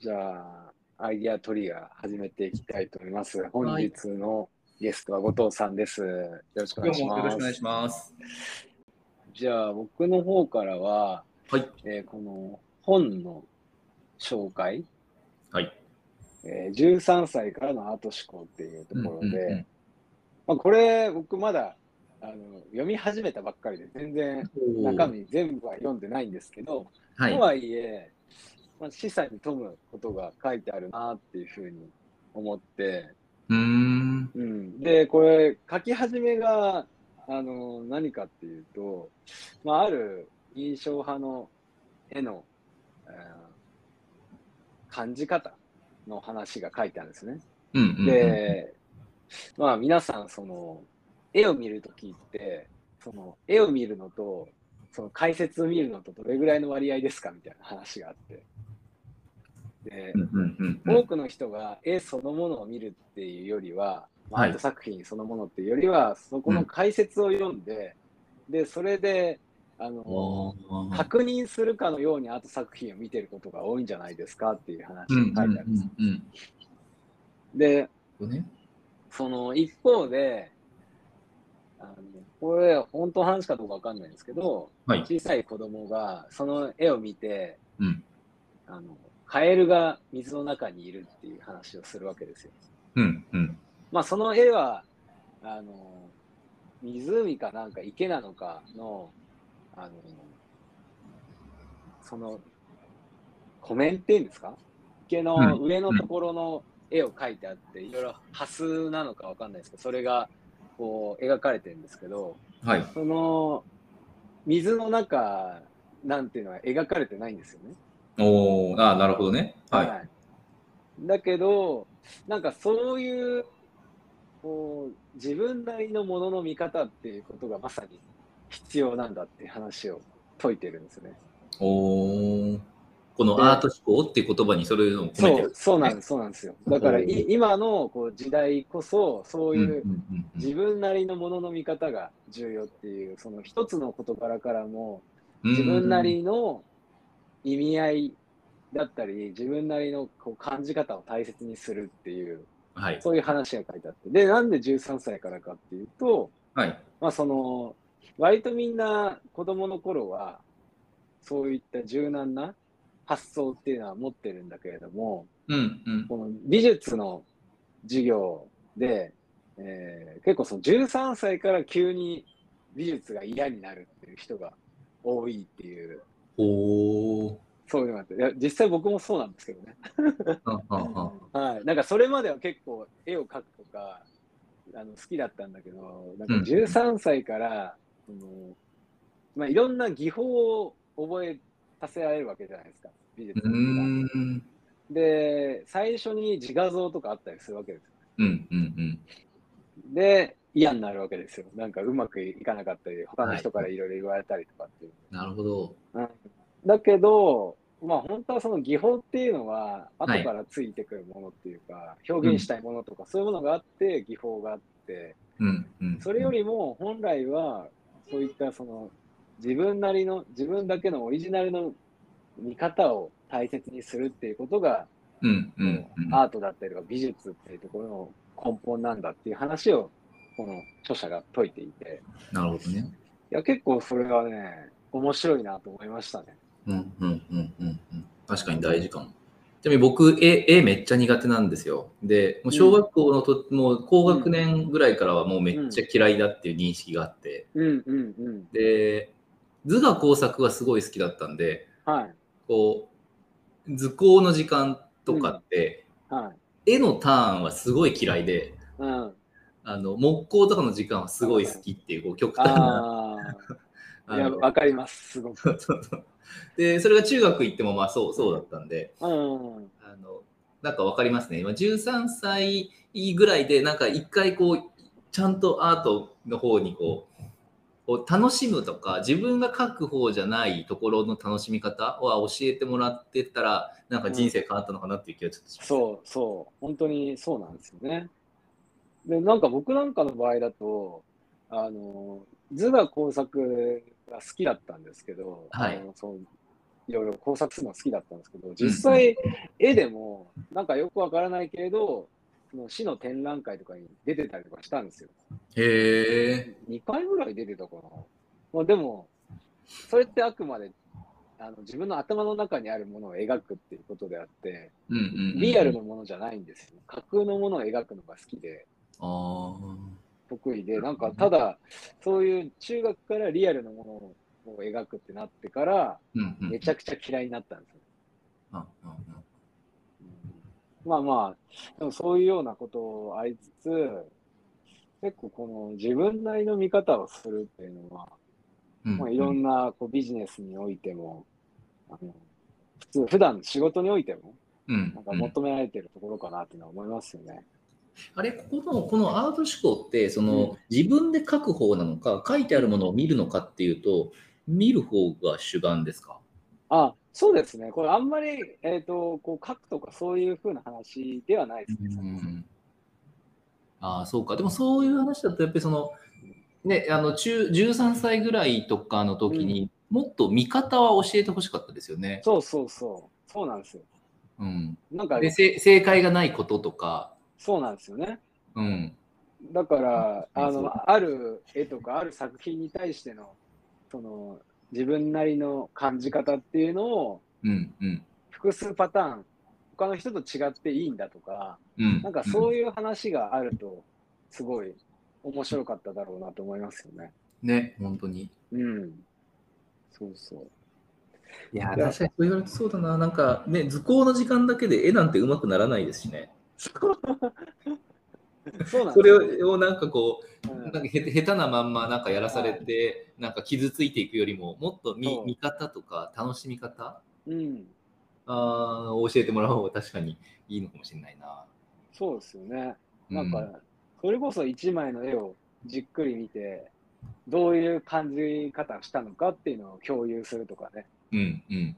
じゃあ、アイディアトリガー始めていきたいと思います。本日のゲストは後藤さんです。よろしくお願いしよろしくお願います。します。じゃあ、僕の方からは、はい。えーこの本の紹介、はい。えー13歳からのアート思考っていうところで、うんうんうんまあ、これ、僕まだあの読み始めたばっかりで、全然中身全部は読んでないんですけど、はいと。はいえ、まあ、示唆に富むことが書いてあるなっていうふうに思って、うーん。うん、で、これ、書き始めがあの何かっていうと、まあ、ある印象派の絵の、えー感じ方の話が書いてあるんですね。うんうんうん。で、まあ皆さん、その、絵を見るときって、その、絵を見るのと、その解説を見るのとどれぐらいの割合ですかみたいな話があって。で多くの人が絵そのものを見るっていうよりは、アート作品そのものっていうよりは、そこの解説を読んで、で、それで、あの、確認するかのようにアート作品を見てることが多いんじゃないですかっていう話うんが書いてあるんです。で。その一方で、あのこれ、本当の話かどうかわかんないんですけど、はい。小さい子供がその絵を見て、うん。あのカエルが水の中にいるっていう話をするわけですよ。うんうん。まあ、その絵は、あの湖かなんか池なのかの、あのその湖面っていうんですか？池の上のところの絵を描いてあって、いろいろハスなのかわかんないですけど、それがこう描かれてるんですけど、はい。その水の中なんていうのは描かれてないんですよね。おー、あーなるほどね。はい。いだけど、なんかそういうこう自分なりのものの見方っていうことがまさに必要なんだって話を説いてるんですよね。おー。このアート思考っていう言葉にそれを込めてそうる。そうなんです、そうなんですよ。だからい今のこう時代こそ、そういう自分なりのものの見方が重要っていう、その一つの事柄からも、自分なりの意味合いだったり、自分なりのこう感じ方を大切にするっていう、はい。そういう話が書いてあって。で、なんで13歳からかっていうと、はい。まあその、割とみんな子供の頃は、そういった柔軟な発想っていうのは持ってるんだけれども、うんうん。この美術の授業で、えー結構その13歳から急に美術が嫌になるっていう人が多いっていう。そういうのがあって、いや実際僕もそうなんですけどね。はんはんはん はい。なんかそれまでは結構絵を描くとか、あの好きだったんだけど、なんかうん13歳から、そのまあ、いろんな技法を覚えさせられるわけじゃないですか、美術うーん。で、最初に自画像とかあったりするわけですよ。うんうんうん。で、嫌になるわけですよ。なんかうまくいかなかったり、他の人からいろいろ言われたりとかっていう。なるほど。うん、だけど、まあ本当はその技法っていうのは、はい後からついてくるものっていうか、表現したいものとか、そういうものがあって、技法があって、うんうん。それよりも本来は、そういったその自分なりの、自分だけのオリジナルの見方を大切にするっていうことが、うんうんうん。アートだったりとか美術っていうところの根本なんだっていう話をこの著者が説いていてなるほどね。いや結構それはね面白いなと思いましたね。うんうんうん。確かに大事かも。ちなみに僕、絵、絵めっちゃ苦手なんですよ。で、もう小学校のと、もう高学年ぐらいからはもうめっちゃ嫌いだっていう認識があって、うんうんうん。で、図画工作がすごい好きだったんで、はいこう、図工の時間とかって、はい。絵のターンはすごい嫌いで、うん。あの木工とかの時間はすごい好きっていう、こう極端な。いやわかりますすごく。そうそうそうで、それが中学行ってもまあそうそうだったんで、うん。あの、なんかわかりますね。今13歳ぐらいで、なんか一回こう、ちゃんとアートの方にこう、こう楽しむとか、自分が描く方じゃないところの楽しみ方は教えてもらってたら、なんか人生変わったのかなっていう気がちょっとします。そうそう。本当にそうなんですよね。で、なんか僕なんかの場合だと、あの、図画工作が好きだったんですけど、はいあのそういろいろ工作するの好きだったんですけど、実際、絵でも、なんかよくわからないけれど、その市の展覧会とかに出てたりとかしたんですよ。へえ。2回ぐらい出てたかな。まあ、でも、それってあくまであの自分の頭の中にあるものを描くっていうことであって、リアルのものじゃないんですよ。架空のものを描くのが好きで、あ得意で、なんかただ、そういう中学からリアルのものを描くってなってから。めちゃくちゃ嫌いになったんですよ。うんうんうんまあまあ、でもそういうようなことをありつつ、結構この自分なりの見方をするっていうのは、うんまあ、いろんなこうビジネスにおいても、あの普通、普段仕事においても、うんなんか求められてるところかなっていうのは思いますよね。あれ、ここのこのアート思考ってその、自分で書く方なのか、書いてあるものを見るのかっていうと、見る方が主眼ですか？あ、そうですね。これあんまり、えっ、と、こう書くとかそういうふうな話ではないですね。うんああ、そうか。でもそういう話だと、やっぱりその、ね、あの中13歳ぐらいとかの時に、もっと見方は教えてほしかったですよね。そうそうそう。そうなんですよ。うん、なんかで、せ正解がないこととか、そうなんですよね。うん、だから、あの、ある絵とか、ある作品に対しての、その、自分なりの感じ方っていうのを、うん、うん、複数パターン、他の人と違っていいんだとか、うん。なんかそういう話があると、すごい面白かっただろうなと思いますよね。うんね、本当に。うん。そうそう。いや、確かにそう言われてそうだな。なんかね、図工の時間だけで絵なんて上手くならないですしね。そうなんそれをなんかこう、うんなんかへ下手なまんまなんかやらされて、なんか傷ついていくよりも、もっと見見方とか楽しみ方？うん。あー教えてもらう方が確かにいいのかもしれないな。そうですよね。うなんか、それこそ一枚の絵をじっくり見て、どういう感じ方したのかっていうのを共有するとかね。うんうんで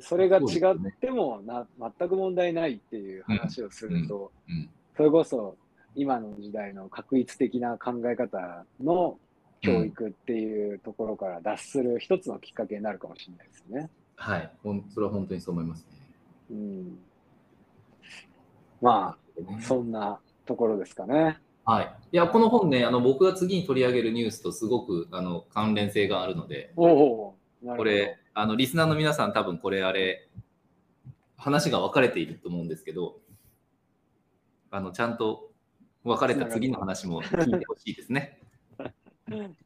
それが違ってもな、全く問題ないっていう話をすると、うんそれこそ今の時代の確一的な考え方の教育っていうところから脱する一つのきっかけになるかもしれないですね。はい。ほん、それは本当にそう思いますね。うん、まあ、そんなところですかね。はい、いやこの本ねあの、僕が次に取り上げるニュースとすごくあの関連性があるので、おこれ、あのリスナーの皆さん、多分これ、あれ、話が分かれていると思うんですけど、あのちゃんと分かれた次の話も聞いてほしいですね。